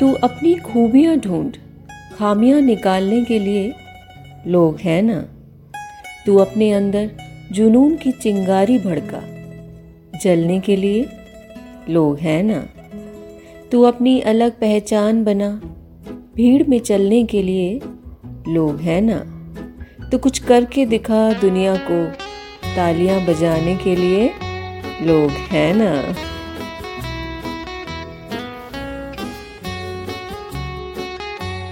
तू अपनी खूबियाँ ढूंढ, खामियाँ निकालने के लिए लोग हैं ना? तू अपने अंदर जुनून की चिंगारी भड़का, जलने के लिए लोग हैं ना? तू अपनी अलग पहचान बना, भीड़ में चलने के लिए लोग हैं ना? तो कुछ करके दिखा दुनिया को, तालियाँ बजाने के लिए लोग हैं ना?